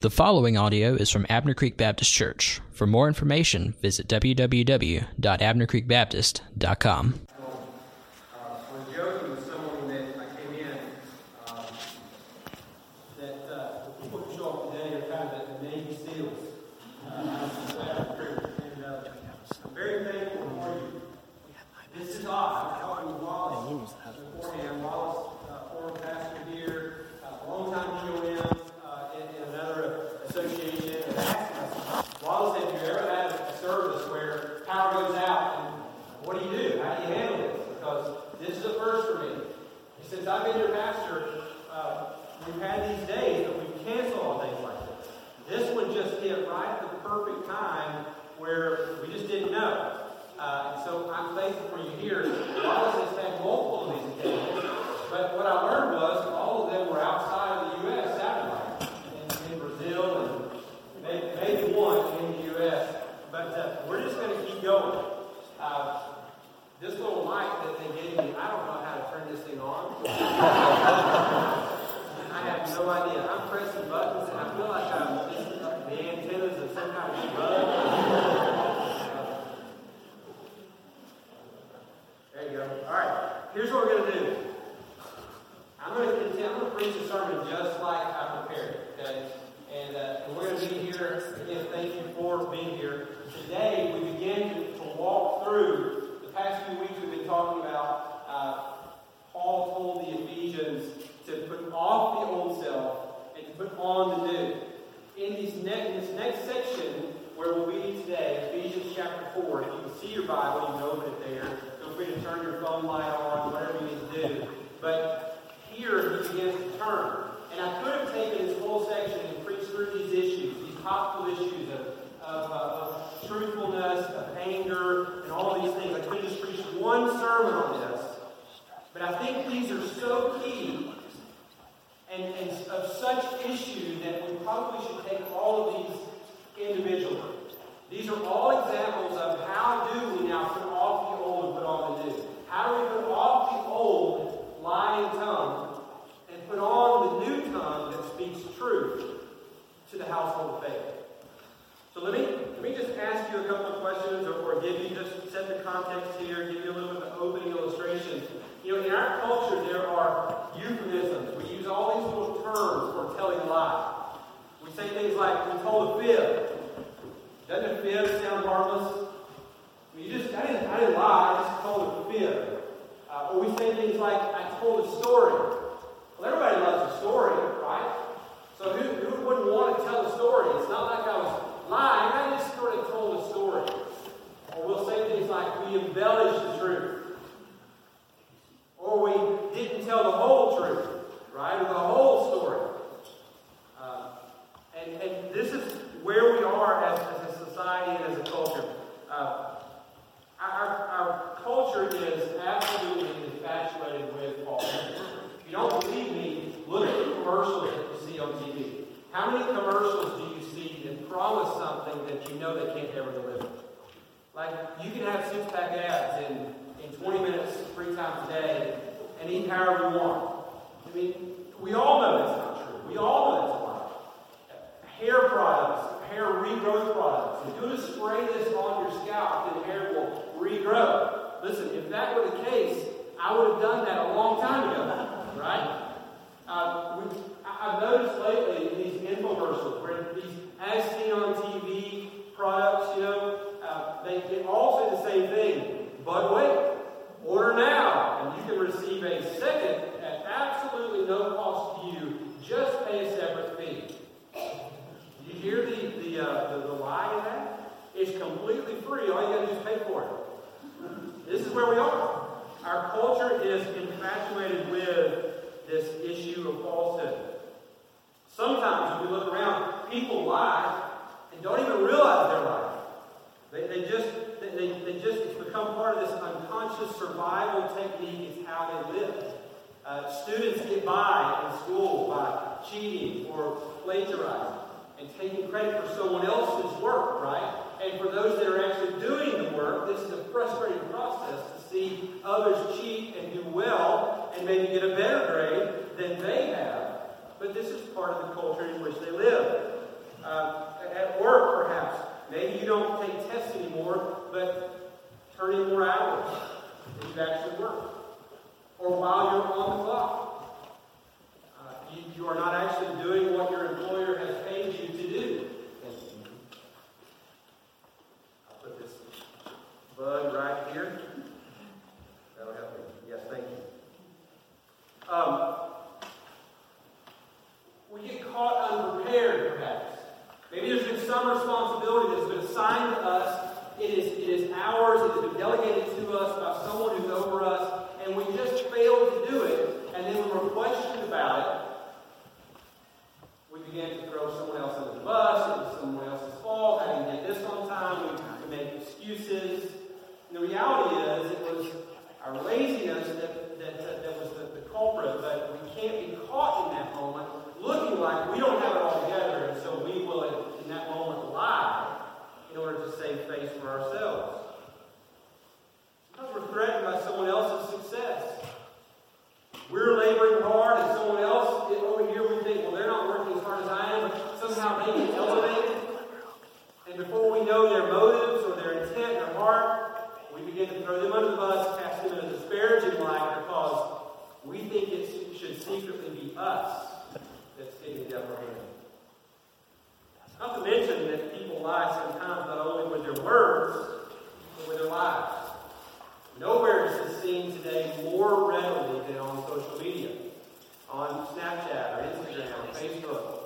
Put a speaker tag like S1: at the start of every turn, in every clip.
S1: The following audio is from Abner Creek Baptist Church. For more information, visit www.abnercreekbaptist.com.
S2: uh, was joking with someone that I came in um, that uh, the people who show up today are kind of the Navy SEALs. Uh, and uh, I'm very thankful for you. This is odd. I was talking with Wallace beforehand. Wallace, uh, former pastor here, uh, longtime DOM uh, in, in another association. And I asked him, Wallace, have you ever had a service where power goes out and what do you do? How do you handle this? Because this is a first for me. Since I've been your pastor, uh, we've had these days that we've canceled on things like this. This one just hit right at the perfect time where we just didn't know. Uh, and so I'm thankful for you here. Wallace has had multiple of these occasions, but what I learned was all of them were outside of the U.S. satellite, in, in Brazil, and maybe, maybe one in the U.S. But uh, we're just going to keep going. Uh, this little mic that they gave me, I don't know how to turn this thing on. I have no idea. I'm pressing buttons and I feel like I'm the antennas of some kind of bug. There you go. All right. Here's what we're going to do. I'm going to continue, I'm going to preach a sermon just like I prepared. Okay. And, uh, and again. Thank you for being here. Today we begin to, walk through the past few weeks. We've been talking about uh, Paul told the Ephesians to put off the old self and to put on the new. In, these ne- in this next section where we'll be today, Ephesians chapter 4, if you can see your Bible, you can open it there. Feel free to turn your phone light on, whatever you need to do. But here he begins to turn. And I could have taken this whole section and preached through these issues, these topical issues of, of, uh, of truthfulness, of anger, and all these things. I could just preach one sermon on this. But I think these are so key and, and of such issue that we probably should take all of these individually. These are all examples of how do we now put off the old and put on the new. How do we put off the old lying tongue and put on the new tongue that speaks truth to the household of faith? So let me let me just ask you a couple of questions or, or give you just set the context here, give you a little bit of opening illustration. You know, in our culture there are euphemisms. We use all these little terms for telling a lie. We say things like we told a fib. Doesn't a fib sound harmless? I mean, you just I didn't I didn't lie, I just told a fib. Uh, or we say things like I told a story. Well, everybody loves a story, right? So who, who wouldn't want to tell a story? It's not like I was lying. I survival technique is how they live. Uh, students get by in school by cheating or plagiarizing and taking credit for someone else's work, right? And for those that are actually doing the work, this is a frustrating process to see others cheat and do well and maybe get a better grade than they have. But this is part of the culture in which they live. Uh, at work, perhaps. Maybe you don't take tests anymore, but turn in more hours Maybe that should work. Or while you're on the clock. Uh, you, you are not actually doing what your employer has paid you to do. I'll put this bug right here. That'll help me. Yes, thank you. Um, we get caught unprepared, perhaps. Maybe there's been some responsibility that's been assigned to us it is, it is ours. It has been delegated to us by someone who's over us, and we just failed to do it. And then when we're questioned about it, we begin to throw someone else under the bus. It was someone else's fault. I didn't get this on time. We make excuses. And the reality is, it was our laziness that, that, that, that was the, the culprit, but we can't be caught in that moment looking like we don't have it all together, and so we will, in that moment, lie save face for ourselves. Sometimes we're threatened by someone else's success. We're laboring hard, and someone else over here we think, well, they're not working as hard as I am, but somehow they get elevated. And before we know their motives or their intent, their heart, we begin to throw them under the bus, cast them in a disparaging light because we think it should secretly be us that's getting the upper hand. Not to mention that people lie sometimes not only with their words, but with their lives. Nowhere is this seen today more readily than on social media, on Snapchat or Instagram or Facebook.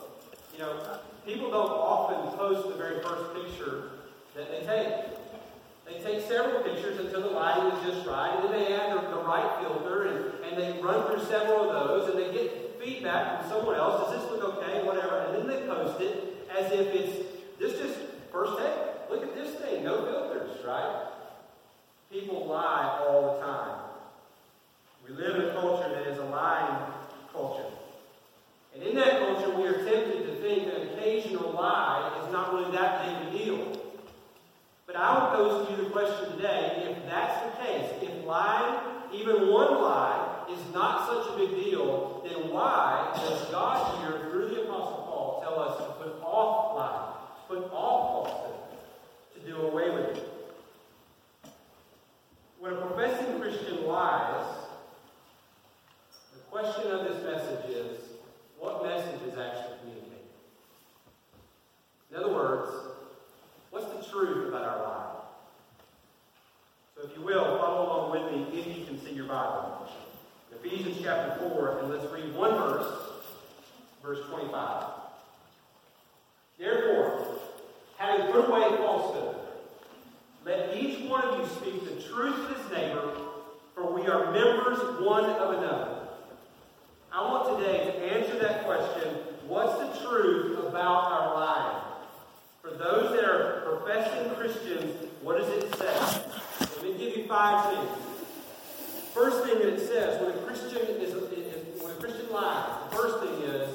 S2: You know, people don't often post the very first picture that they take. They take several pictures until the lighting is just right, and then they add the, the right filter, and, and they run through several of those, and they get feedback from someone else. Does this look okay? Whatever. And then they post it as if it's this just first take. Look at this thing. No filters, right? People lie all the time. We live in a culture that is a lying culture. And in that culture, we are tempted to think that an occasional lie is not really that big a deal. But I would pose to you the question today if that's the case, if lying, even one lie, is not such a big deal, then why does God here, through the Apostle Paul, tell us to put off lying, to put off falsehood, to do away with it? When a professing Christian the question of this message is what message is actually communicated? In other words, what's the truth about our life? So, if you will, follow along with me if you can see your Bible. Ephesians chapter 4, and let's read one verse, verse 25. Therefore, having put away falsehood, let each one of you speak the truth to his neighbor, for we are members one of another. I want today to answer that question what's the truth about our life? For those that are professing Christians, what does it say? Let me give you five things. First thing that it says, when a Christian is, when a Christian lies, the first thing is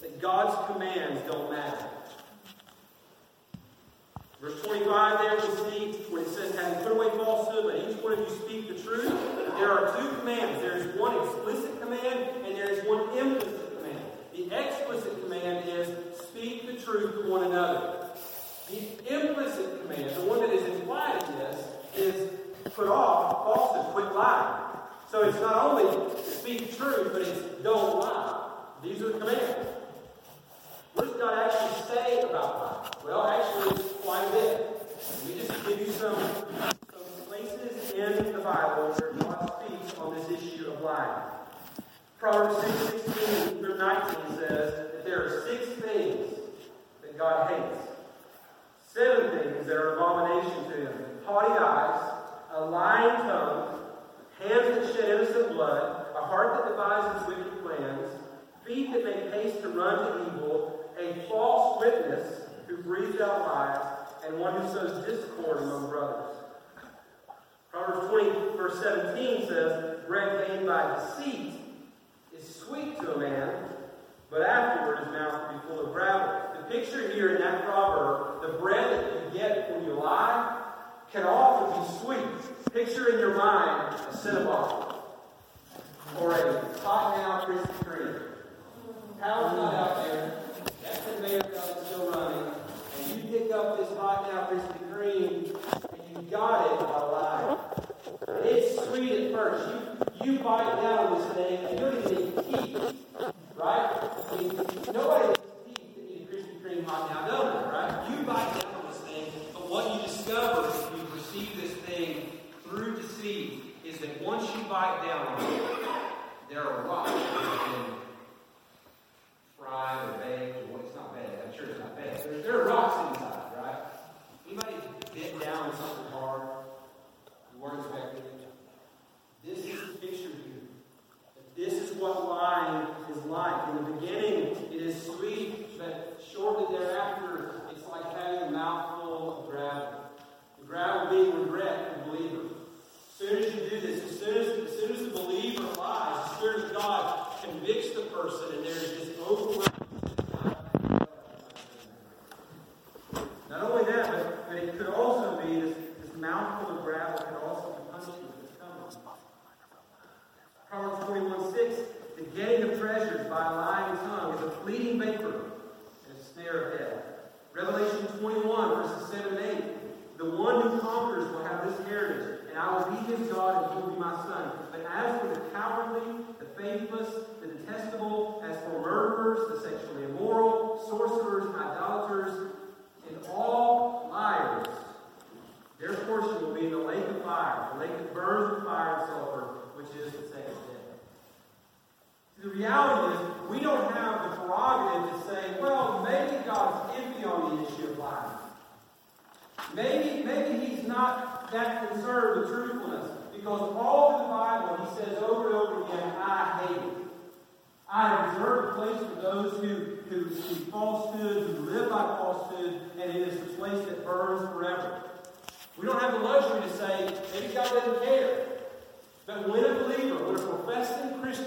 S2: that God's commands don't matter. Verse 25 there we see when it says, having put away falsehood, let each one of you speak the truth. There are two commands. There is one explicit command and there is one implicit command. The explicit command is speak the truth to one another. The implicit command, the one that is implied in this, is put off falsehood, quit lying. So it's not only speak truth, but it's don't lie. These are the commands. What does God actually say about lying? Well, actually, quite a bit. Let me just give you some, some places in the Bible where God speaks on this issue of lying. Proverbs 6, 16 through 19 says that there are six things that God hates. Seven things that are abomination to him. Haughty eyes, a lying tongue, hands that shed innocent blood, a heart that devises wicked plans, feet that make haste to run to evil, a false witness who breathes out lies, and one who sows discord among brothers. Proverbs 20, verse 17 says, Bread gained by deceit sweet to a man, but afterward his mouth will be full of gravel. The picture here in that proverb, the bread that you get when you lie, can often be sweet. Picture in your mind a Cinnabon or a hot now Krispy Kreme. Power's not out there. That conveyor belt is still running. And you pick up this hot now Krispy Kreme and you got it lying. It's sweet at first. You, you bite down this thing, and you're going to need teeth, right? Nobody needs teeth to eat a Krispy Kreme hot now, donut, right? You bite down on this thing, but what you discover if you perceive this thing through deceit is that once you bite down there are rocks in fried or it's not baked, I'm sure it's not baked. There, are rocks inside, right? Anybody bit down something hard you weren't expecting? This is the picture here. This is what lying is like. In the beginning, it is sweet, but shortly thereafter, it's like having a mouthful of gravel. The gravel being regret and believer. As soon as you do this, as soon as, as soon as the believer lies, the Spirit of God convicts the person and there's this overwhelming fleeting vapor and a snare of death. Revelation 21, verses 7 and 8 The one who conquers will have this heritage, and I will be his God, and he will be my son. But as for the cowardly, the faithless, the detestable, as for murderers, the sexually immoral, sorcerers, idolaters, and all liars, their portion will be in the lake of fire, the lake that burns with fire and sulfur, which is the second death. The reality is, we don't have the prerogative to say, well, maybe God's iffy on the issue of lying. Maybe, maybe he's not that concerned with truthfulness. Because all through the Bible, he says over and over again, I hate it. I have reserved a place for those who, who speak falsehood, who live by falsehood, and it is the place that burns forever. We don't have the luxury to say, maybe God doesn't care. But when a believer, when a professing Christian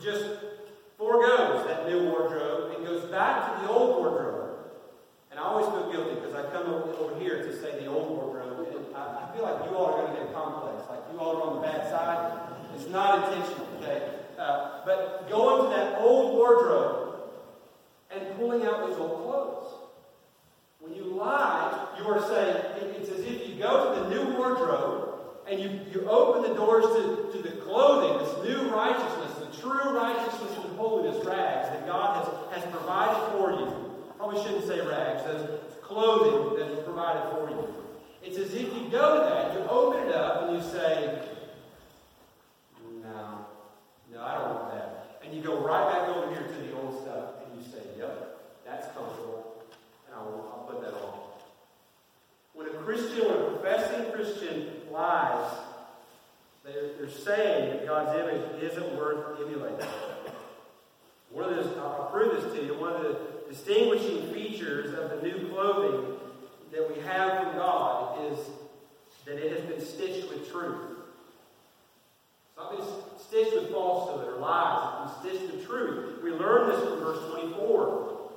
S2: just foregoes that new wardrobe and goes back to the old wardrobe. And I always feel guilty because I come over, here to say the old wardrobe, and I, I feel like you all are going to get complex, like you all are on the bad side. It's not intentional, okay? Uh, but going to that old wardrobe and pulling out those old clothes. When you lie, you are saying, it's as if you go to the new wardrobe and you, you open the doors to, to the clothing, this new righteousness, true righteousness and holiness rags that God has, has provided for you. Probably shouldn't say rags, says clothing that that is provided for you. It's as if you go to that, you open it up, and you say, No, no, I don't want that. And you go right back over here to the old stuff, and you say, Yep, that's comfortable, and I'll, I'll put that on. When a Christian, when a professing Christian lies, they're, saying that God's image isn't worth emulating. One of the, I'll prove this to you. One of the distinguishing features of the new clothing that we have from God is that it has been stitched with truth. It's stitched with falsehood or lies. It's been stitched with truth. We learn this from verse 24.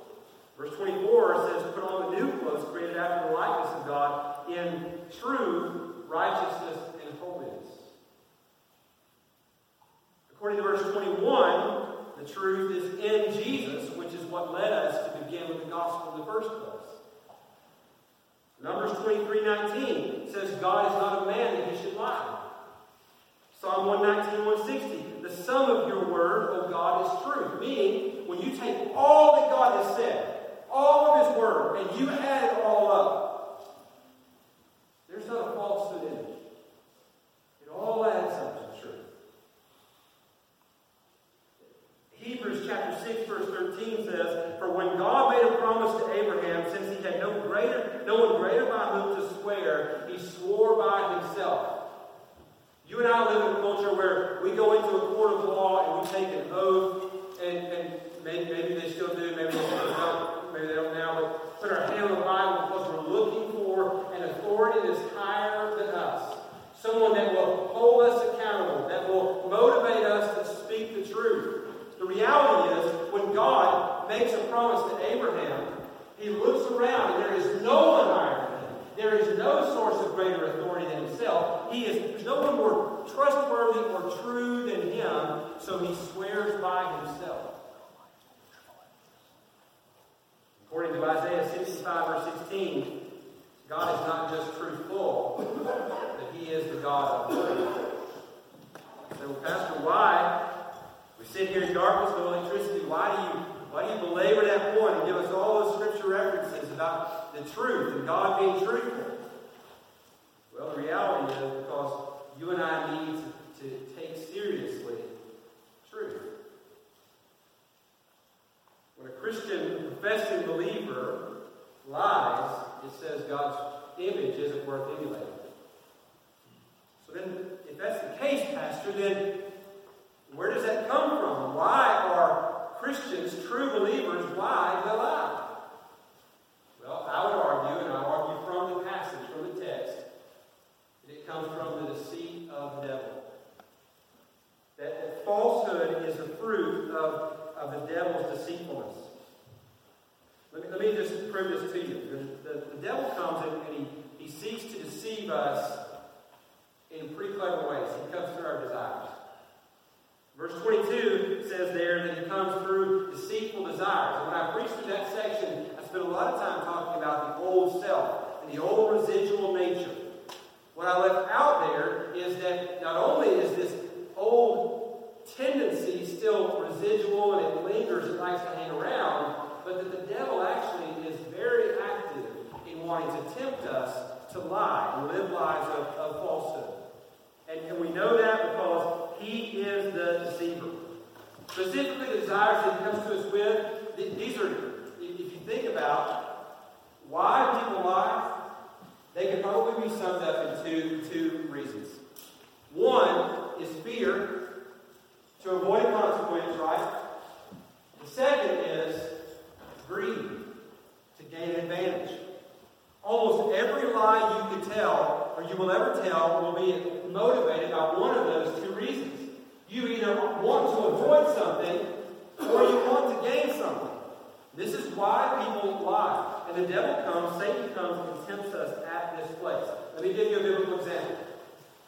S2: Verse 24 says, Put on the new clothes created after the likeness of God in true righteousness and holiness. According to verse 21, the truth is in Jesus, which is what led us to begin with the gospel in the first place. Numbers 23 19 says, God is not a man that he should lie. Psalm 119, 160, the sum of your word, O God, is truth. Meaning, when you take all that God has said, all of his word, and you add it all up, there's not a falsehood in it. It all adds up to truth. Hebrews chapter 6, verse 13 says, For when God made a promise to Abraham, since he had no greater, no one greater by whom to swear, he swore by himself. You and I I live in a culture where we go into a court of law and we take an oath, and, and maybe, maybe they still do, maybe they don't, maybe they don't now, but put our hand on the Bible because we're looking for an authority that's higher than us. Someone that will hold us accountable, that will motivate us to speak the truth. The reality is, when God makes a promise to Abraham, he around and there is no one higher than him. There is no source of greater authority than himself. He is, there's no one more trustworthy or true than him, so he swears by himself. According to Isaiah 65, verse 16, God is not just truthful, but He is the God of truth. So, Pastor, why we sit here in darkness, no electricity? Why do you why do you belabor that point and give us all those scripture references about the truth and God being truthful? Well, the reality is because you and I need to, to take seriously truth. When a Christian professing believer lies, it says God's image isn't worth emulating. So then, if that's the case, Pastor, then where does that come from? Why are Christians, true believers, why they lie? Well, I would argue, and I argue from the passage, from the text, that it comes from the deceit of the devil. That, that falsehood is the fruit of, of the devil's deceitfulness. Let me, let me just prove this to you. The, the, the devil comes and, and he, he seeks to deceive us in pretty clever ways. He comes through our desires. Verse 22 says there that he comes through deceitful desires. And when I preached through that section, I spent a lot of time talking about the old self and the old residual nature. What I left out there is that not only is this old tendency still residual and it lingers, it likes to hang around, but that the devil actually is very active in wanting to tempt us to lie and live lives of, of falsehood. And, and we know that because he is the deceiver. Specifically, the desires that he comes to us with, these are, if you think about why people lie, they can probably be summed up in two, two reasons. One is fear to avoid consequence, right? The second is greed to gain advantage. Almost every lie you could tell, or you will ever tell, will be motivated by one of those two reasons. You either want to avoid something, or you want to gain something. This is why people lie. And the devil comes, Satan comes, and tempts us at this place. Let me give you a biblical example.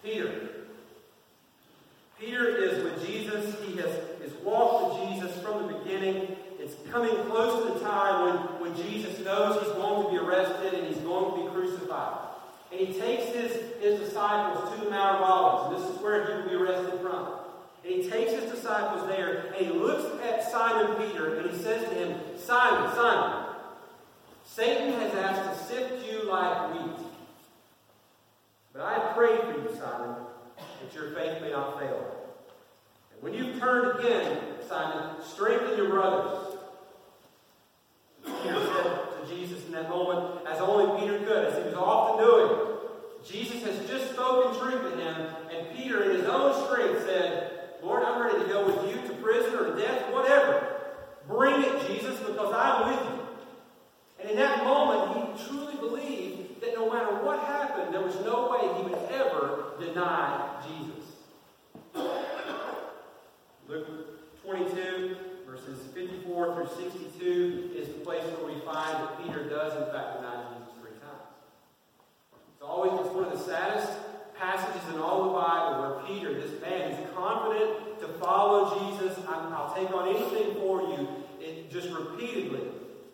S2: Peter. Peter is with Jesus. He has, has walked with Jesus from the beginning. It's coming close to the time when, when Jesus knows he's going to be arrested and he's going to be crucified. And he takes his, his disciples to the Mount of Olives. And this is where he will be arrested from. And he takes his disciples there and he looks at Simon Peter and he says to him, Simon, Simon, Satan has asked to sift you like wheat. But I pray for you, Simon, that your faith may not fail. And when you've turned again, Simon, strengthen your brothers. Peter said to Jesus in that moment, as only Peter could, as he was often doing. Jesus has just spoken truth to him, and Peter, in his own strength, said, Lord, I'm ready to go with you to prison death, whatever. Bring it, Jesus, because I'm with you. And in that moment, he truly believed that no matter what happened, there was no way he would ever deny Jesus. Luke 22, verses 54 through 62, is the place where we find that Peter does, in fact, deny Jesus three times. It's always it's one of the saddest passages in all the Bible where Peter, this man, is confident follow Jesus. I'll take on anything for you. It just repeatedly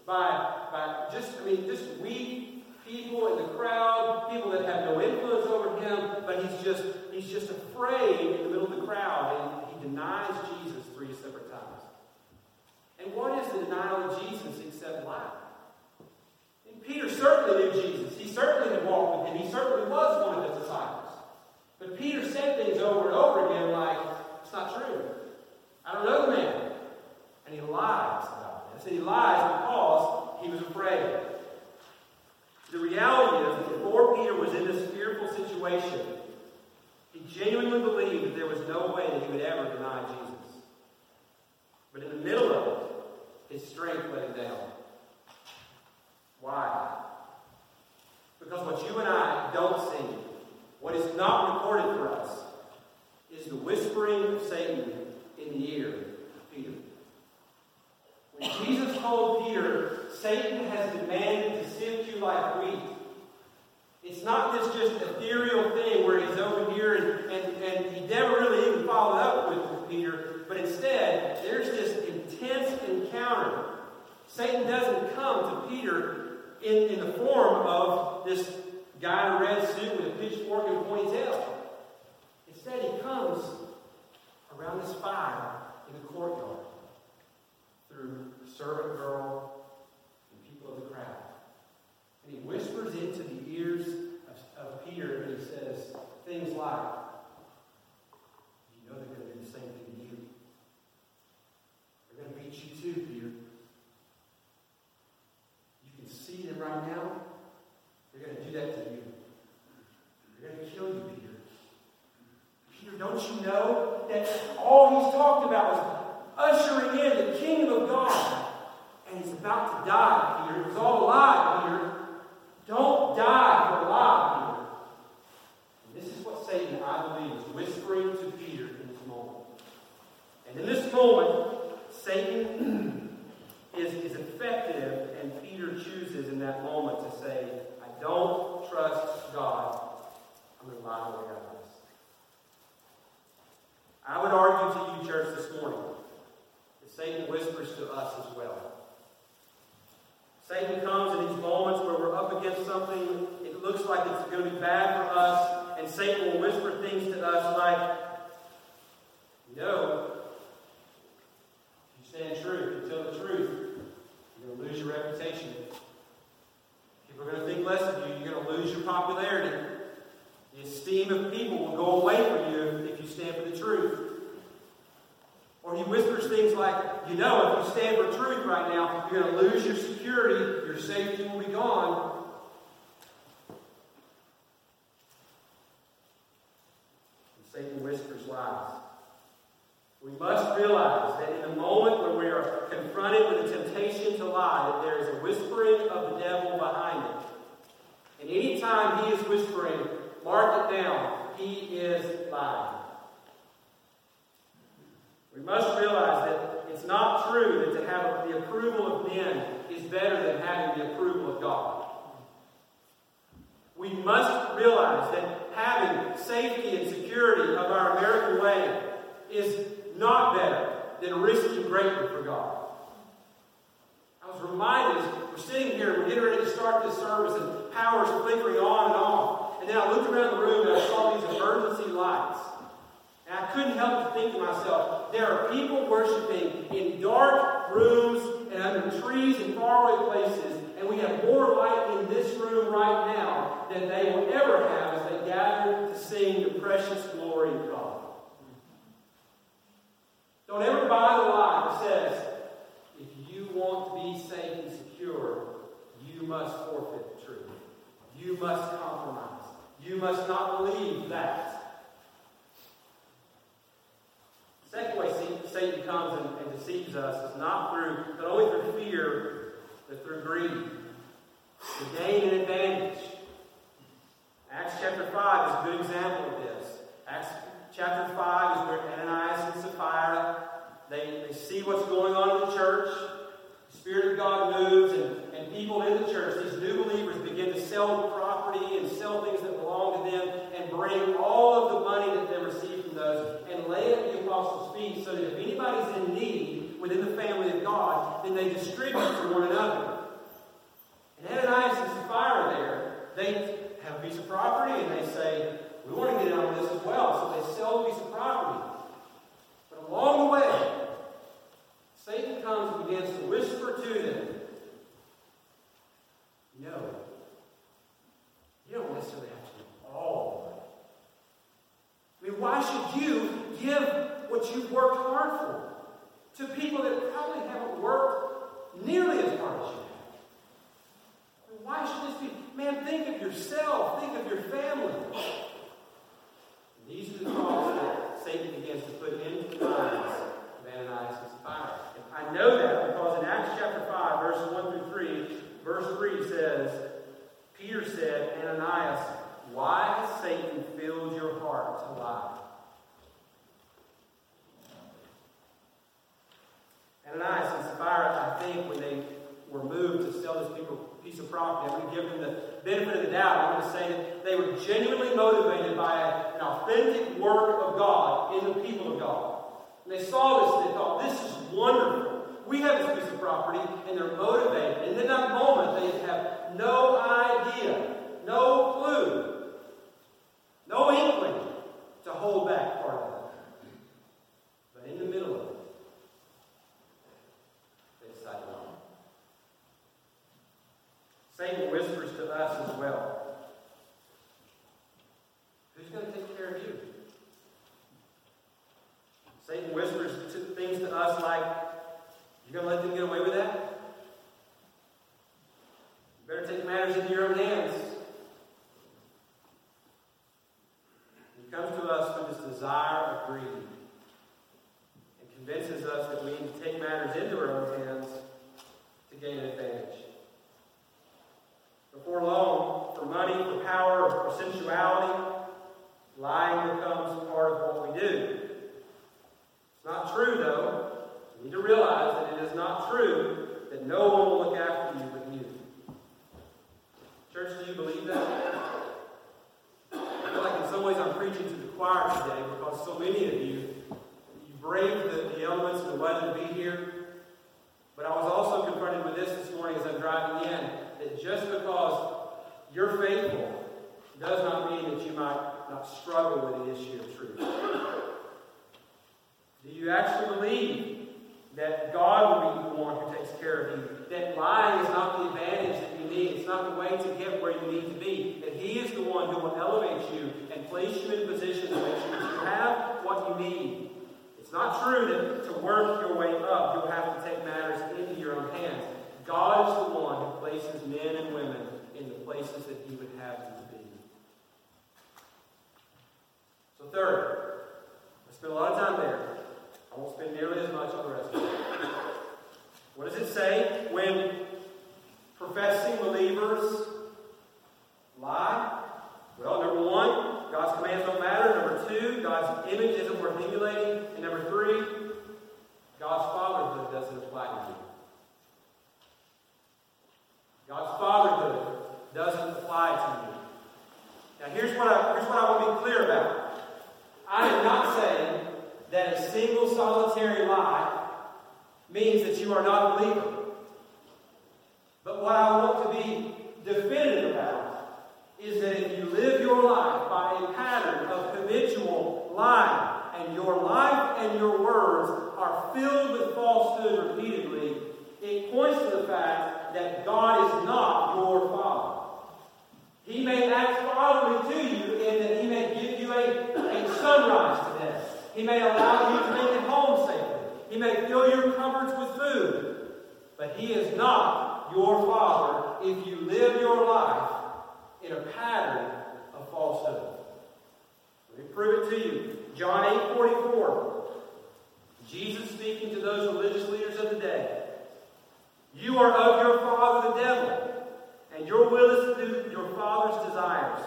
S2: by, by just, I mean, just weak people in the crowd, people that have no influence over him, but he's just, he's just afraid in the middle of the crowd, and he denies Jesus three separate times. And what is the denial of Jesus except lie? And Peter certainly knew Jesus. He certainly had walked with him. He certainly was one of his disciples. But Peter said things over and over again like, it's not true. I don't know the man. And he lies about this. And he lies because he was afraid. The reality is that before Peter was in this fearful situation, he genuinely believed believed that there was no way that he would ever deny Jesus. But in the middle of it, his strength let him down. Why? Because what you and I don't see, what is not recorded for us, is the whispering of Satan in the ear of Peter. When Jesus told Peter, Satan has demanded to sift you like wheat, it's not this just ethereal thing where he's over here and, and, and he never really even followed up with, Peter, but instead, there's this intense encounter. Satan doesn't come to Peter in, in the form of this guy in a red suit with a pitchfork and a ponytail. Instead, he comes around this fire in the courtyard through the servant girl and people of the crowd. And he whispers into the ears of, of Peter and he says things like, You know they're going to do the same thing to you. They're going to beat you too, Peter. You can see them right now. They're going to do that to you. They're going to kill you, Peter. Peter, don't you know that all he's talked about was ushering in the kingdom of God? And he's about to die, Peter. It was all a lie, Peter. Don't die for a lie, Peter. And this is what Satan, I believe, is whispering to Peter in this moment. And in this moment, Satan is, is effective, and Peter chooses in that moment to say, I don't trust God. I'm going to lie of this. I would argue to you, church, this morning that Satan whispers to us as well. Satan comes in these moments where we're up against something, it looks like it's going to be bad for us, and Satan will whisper things to us like, No, if you stand true, if you tell the truth, you're going to lose your reputation. People are going to think less of you. You're going to lose your popularity. The esteem of people will go away from you stand for the truth. Or he whispers things like, you know, if you stand for truth right now, you're going to lose your security, your safety will be gone. And Satan whispers lies. We must realize that in the moment when we are confronted with a temptation to lie, that there is a whispering of the devil behind it. And any time he is whispering, mark it down, he is lying. We must realize that it's not true that to have the approval of men is better than having the approval of God. We must realize that having safety and security of our American way is not better than risking greatly for God. I was reminded as we're sitting here, we're getting ready to start this service, and power's flickering on and off. And then I looked around the room and I saw these emergency lights. And I couldn't help but think to myself, there are people worshiping in dark rooms and under trees in faraway places, and we have more light in this room right now than they will ever have as they gather to sing the precious glory of God. Don't ever buy the lie that says, if you want to be safe and secure, you must forfeit the truth. You must compromise. You must not believe that. Second way Satan comes and, and deceives us is not through not only through fear, but through greed. To gain an advantage. Acts chapter 5 is a good example of this. Acts chapter 5 is where Ananias and Sapphira they, they see what's going on in the church. The Spirit of God moves, and, and people in the church, these new believers, begin to sell property and sell things that belong to them and bring all of the money that they those and lay it at the apostles' feet so that if anybody's in need within the family of God, then they distribute to one another. And Ananias and Sapphira there, they have a piece of property and they say, we want to get in on this as well. So they sell a piece of property. But along the way, Satan comes and begins to whisper to them, No, you don't have to all I mean, why should you give what you've worked hard for? To people that probably haven't worked nearly as hard as you have? I mean, why should this be? Man, think of yourself, think of your family. And these are the thoughts that said, Ananias, why has Satan filled your heart to lie? Ananias and Sapphira, I think, when they were moved to sell this piece of property, I'm going to give them the benefit of the doubt. I'm going to say that they were genuinely motivated by an authentic work of God in the people of God. And they saw this and they thought, this is wonderful. We have this piece of property, and they're motivated. And in that moment, they have no idea, no means that you are not a believer. But what I want to be definitive about is that if you live your life by a pattern of habitual lying, and your life and your words are filled with falsehood repeatedly, it points to the fact that God is not your Father. He may act fatherly to you in that He may give you a, a sunrise today. He may allow you to make it home safely. He may fill your cupboards with food. But He is not your Father if you live your life in a pattern of falsehood. Let me prove it to you. John 8 44. Jesus speaking to those religious leaders of the day. You are of your father the devil, and your will is to do your father's desires.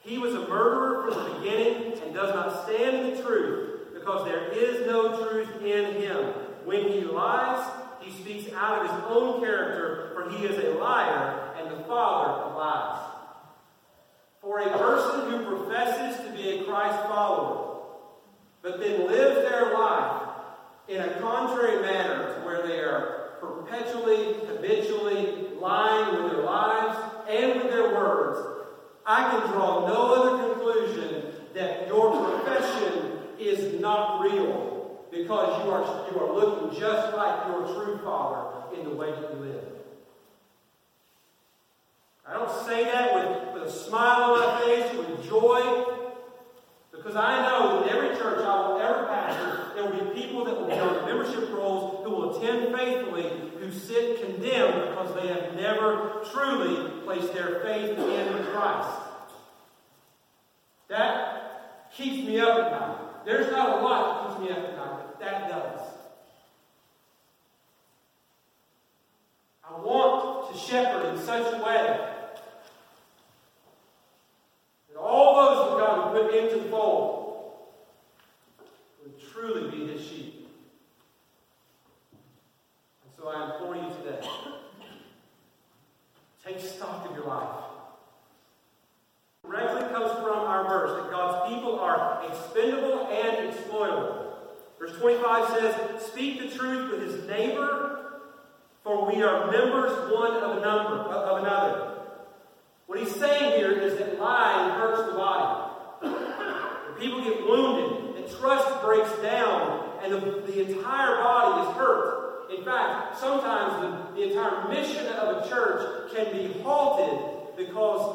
S2: He was a murderer from the beginning and does not stand in the truth because there is no truth in him. When he lies, he speaks out of his own character, for he is a liar and the father of lies. For a person who professes to be a Christ follower, but then lives their life in a contrary manner to where they are perpetually, habitually lying with their lives and with their words, I can draw no other conclusion that your profession is not real because you are, you are looking just like your true Father in the way that you live. I don't say that with, with a smile on my face, with joy, because I know that every church I will ever pastor, there will be people that will be on membership rolls who will attend faithfully, who sit condemned because they have never truly placed their faith in Christ. That keeps me up at night. There's not a lot that keeps me up at night, but that does. I want to shepherd in such a way that all those that God would put into the fold would truly be his sheep. And so I implore you today take stock of your life directly comes from our verse that God's people are expendable and exploitable. Verse 25 says, Speak the truth with his neighbor, for we are members one of, a number, of another. What he's saying here is that lying hurts the body. When people get wounded, and trust breaks down, and the, the entire body is hurt. In fact, sometimes the, the entire mission of a church can be halted because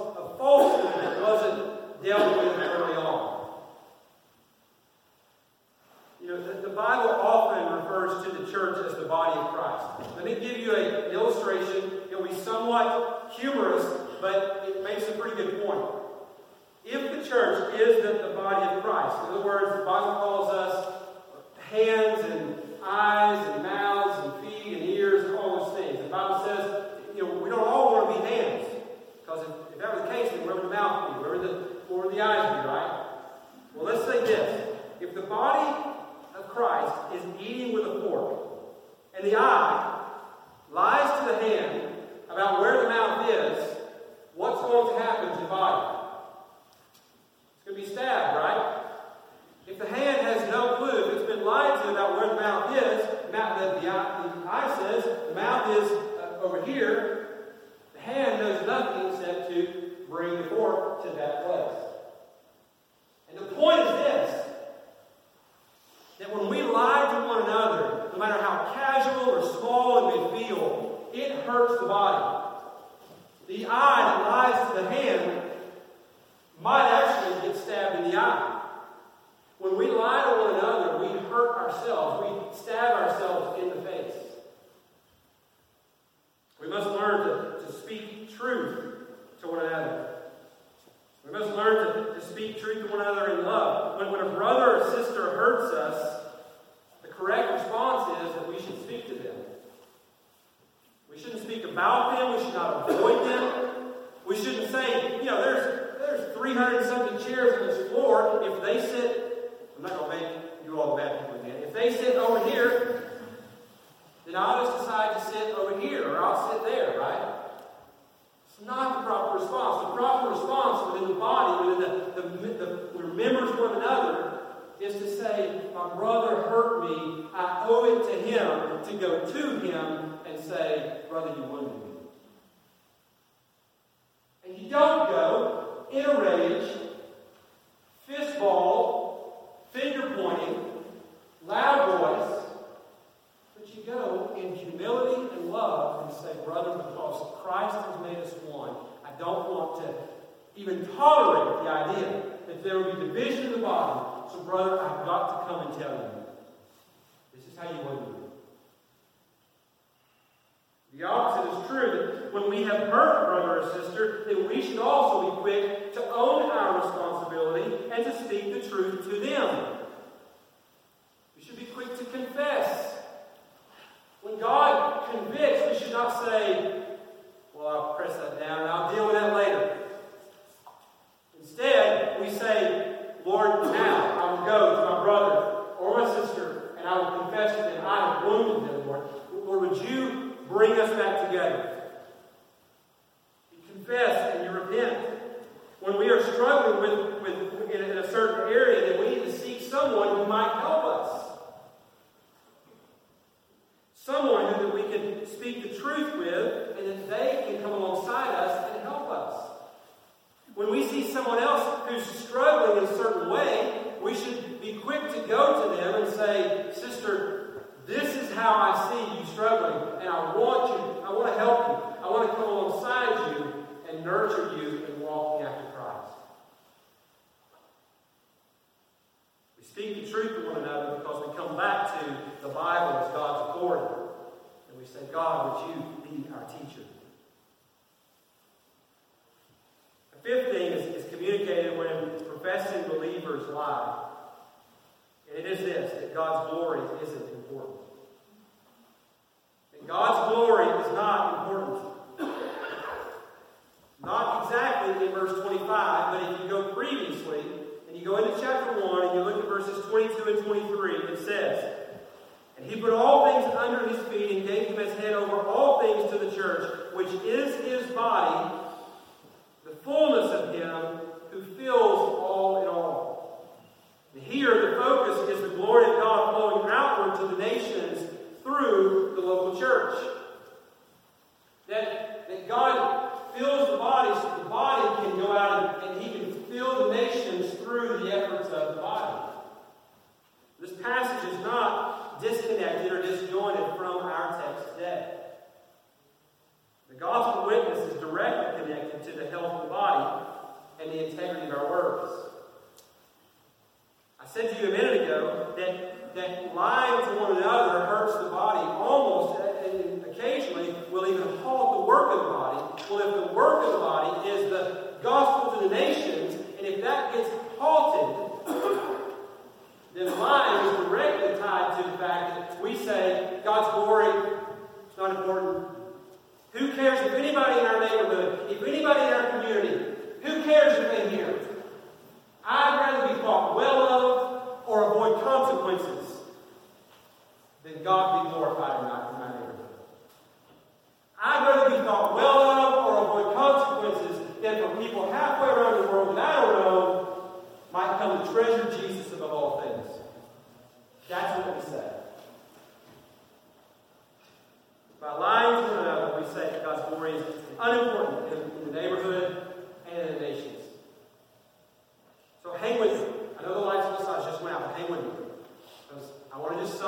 S2: sister hurts us,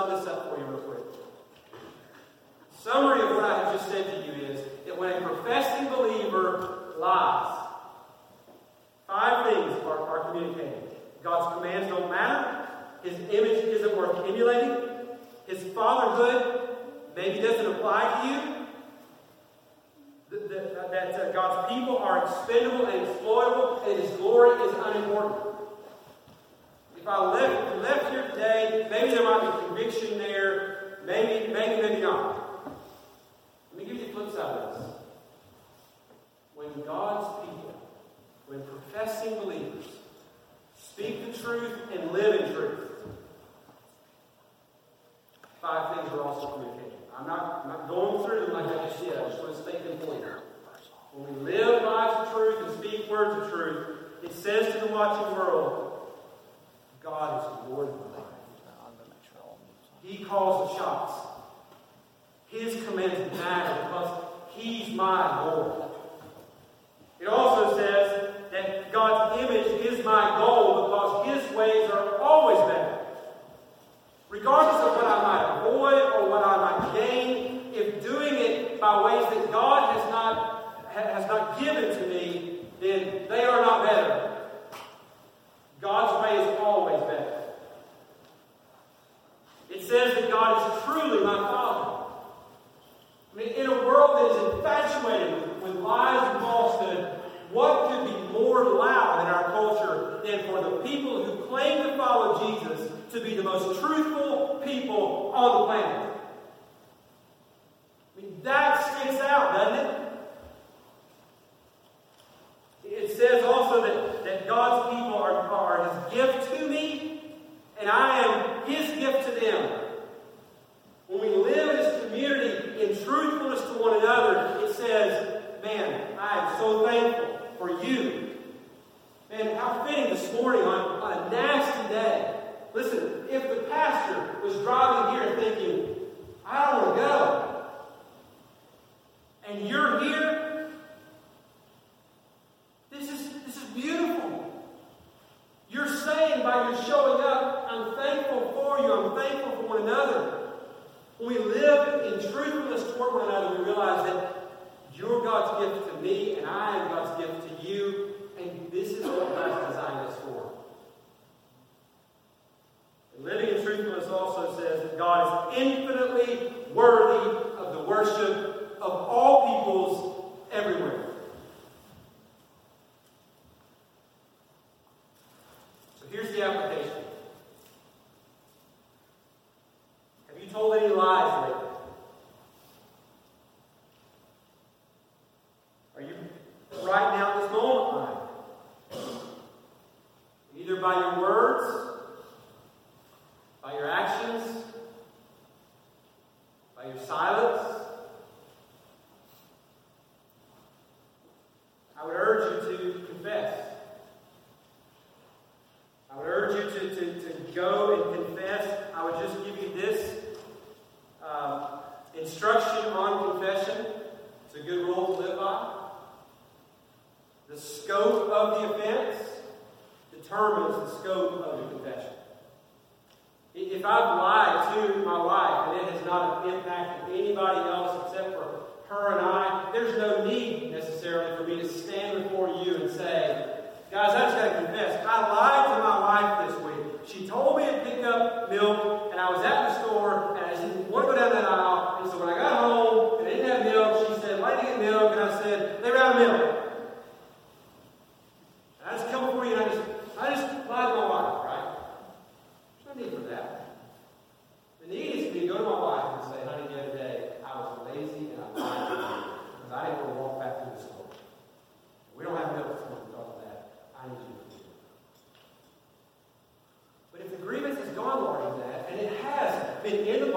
S2: sum this up for you real quick. Summary of what I have just said to you is that when a professing believer lies, five things are, are communicated. God's commands don't matter. His image isn't worth emulating. His fatherhood maybe doesn't apply to you. That, that, that God's people are expendable and exploitable, and His glory is unimportant. If I left left here today, maybe there might be conviction there. Maybe, maybe, maybe not. Let me give you the flip side of this. When God's people, when professing believers, speak the truth and live in truth, five things are also communicated. I'm not, I'm not going through them like I just did. I just want to state them point. When we live lives of truth and speak words of truth, it says to the watching world, God is the Lord of the life. He calls the shots. His commands matter because He's my Lord. It also says that God's image is my goal because His ways are always better. Regardless of what I might avoid or what I might gain, if doing it by ways that God has not, has not given to me, then they are not better. God's way is always better.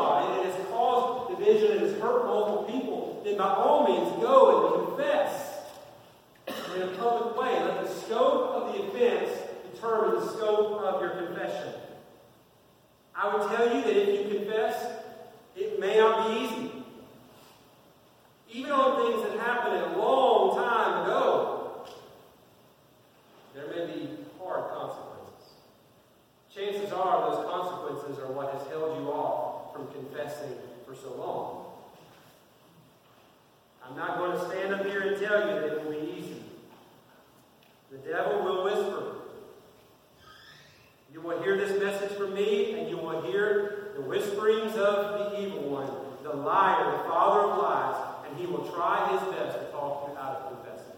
S2: And it has caused division and has hurt multiple people, then by all means go and confess in a public way. Let the scope of the offense determine the scope of your confession. I would tell you that if you confess, it may not be easy. Even on things that happened a long time ago, there may be hard consequences. Chances are those consequences are what has held you off confessing for so long. I'm not going to stand up here and tell you that it will be easy. The devil will whisper. You will hear this message from me, and you will hear the whisperings of the evil one, the liar, the father of lies, and he will try his best to talk you out of confessing.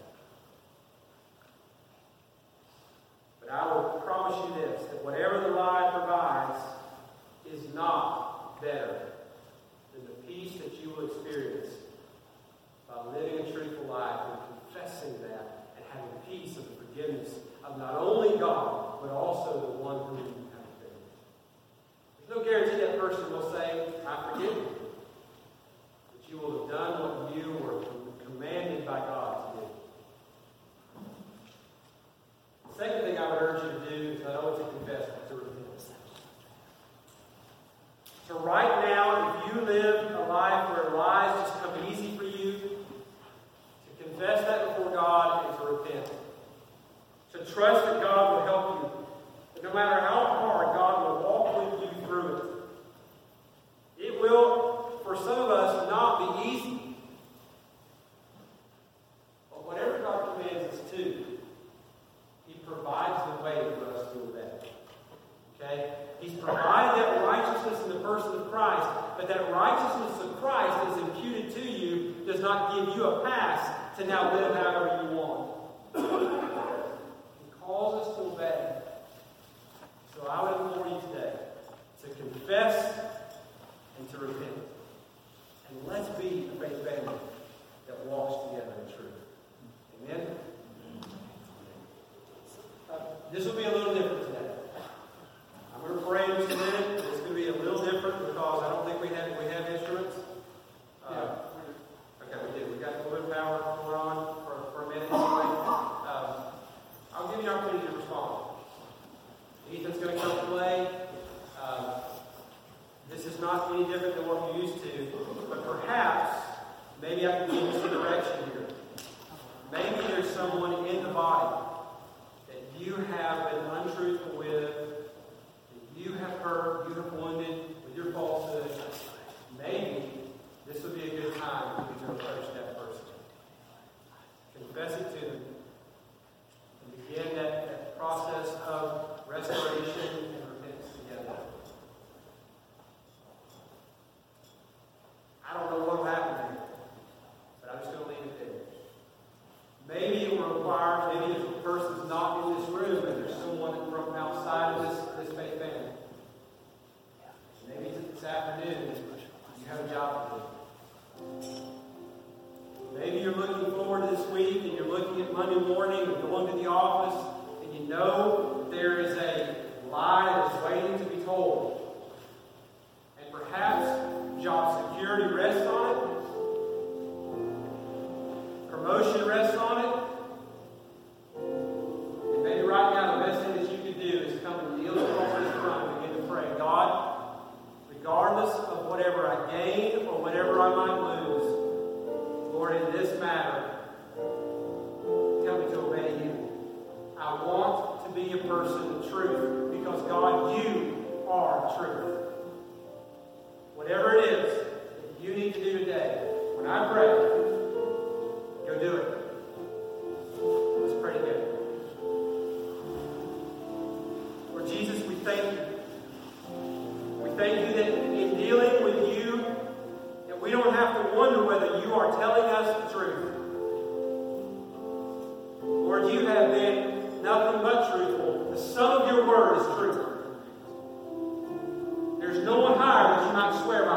S2: But I will promise you this that whatever the lie provides is not better that you will experience by living a truthful life and confessing that and having peace of the forgiveness of not only God, but also the one whom you have offended. There's no guarantee that person will say, I forgive you. But you will have done what you were commanded by God to do. The second thing I would urge you to do is not only to confess, but to repent. So right now, if you live a life where lies just come easy for you, to confess that before God and to repent. To trust that God will help you. That no matter how hard, God will walk with you through it. It will, for some of us, not be easy. But whatever God commands us to, He provides the way for us to obey. Okay? He's provided that righteousness in the person of Christ, that righteousness of Christ is imputed to you does not give you a pass to now live however you want. he calls us to obey. So I would implore you today to confess and to repent. And let's be a faith family that walks together in truth. Amen? Uh, this will be a little different today. I'm going to pray in just a minute. It's going to be a little different because I don't You have been
S3: nothing but truthful. The sum of your word is truth. There's no one higher that you might swear by.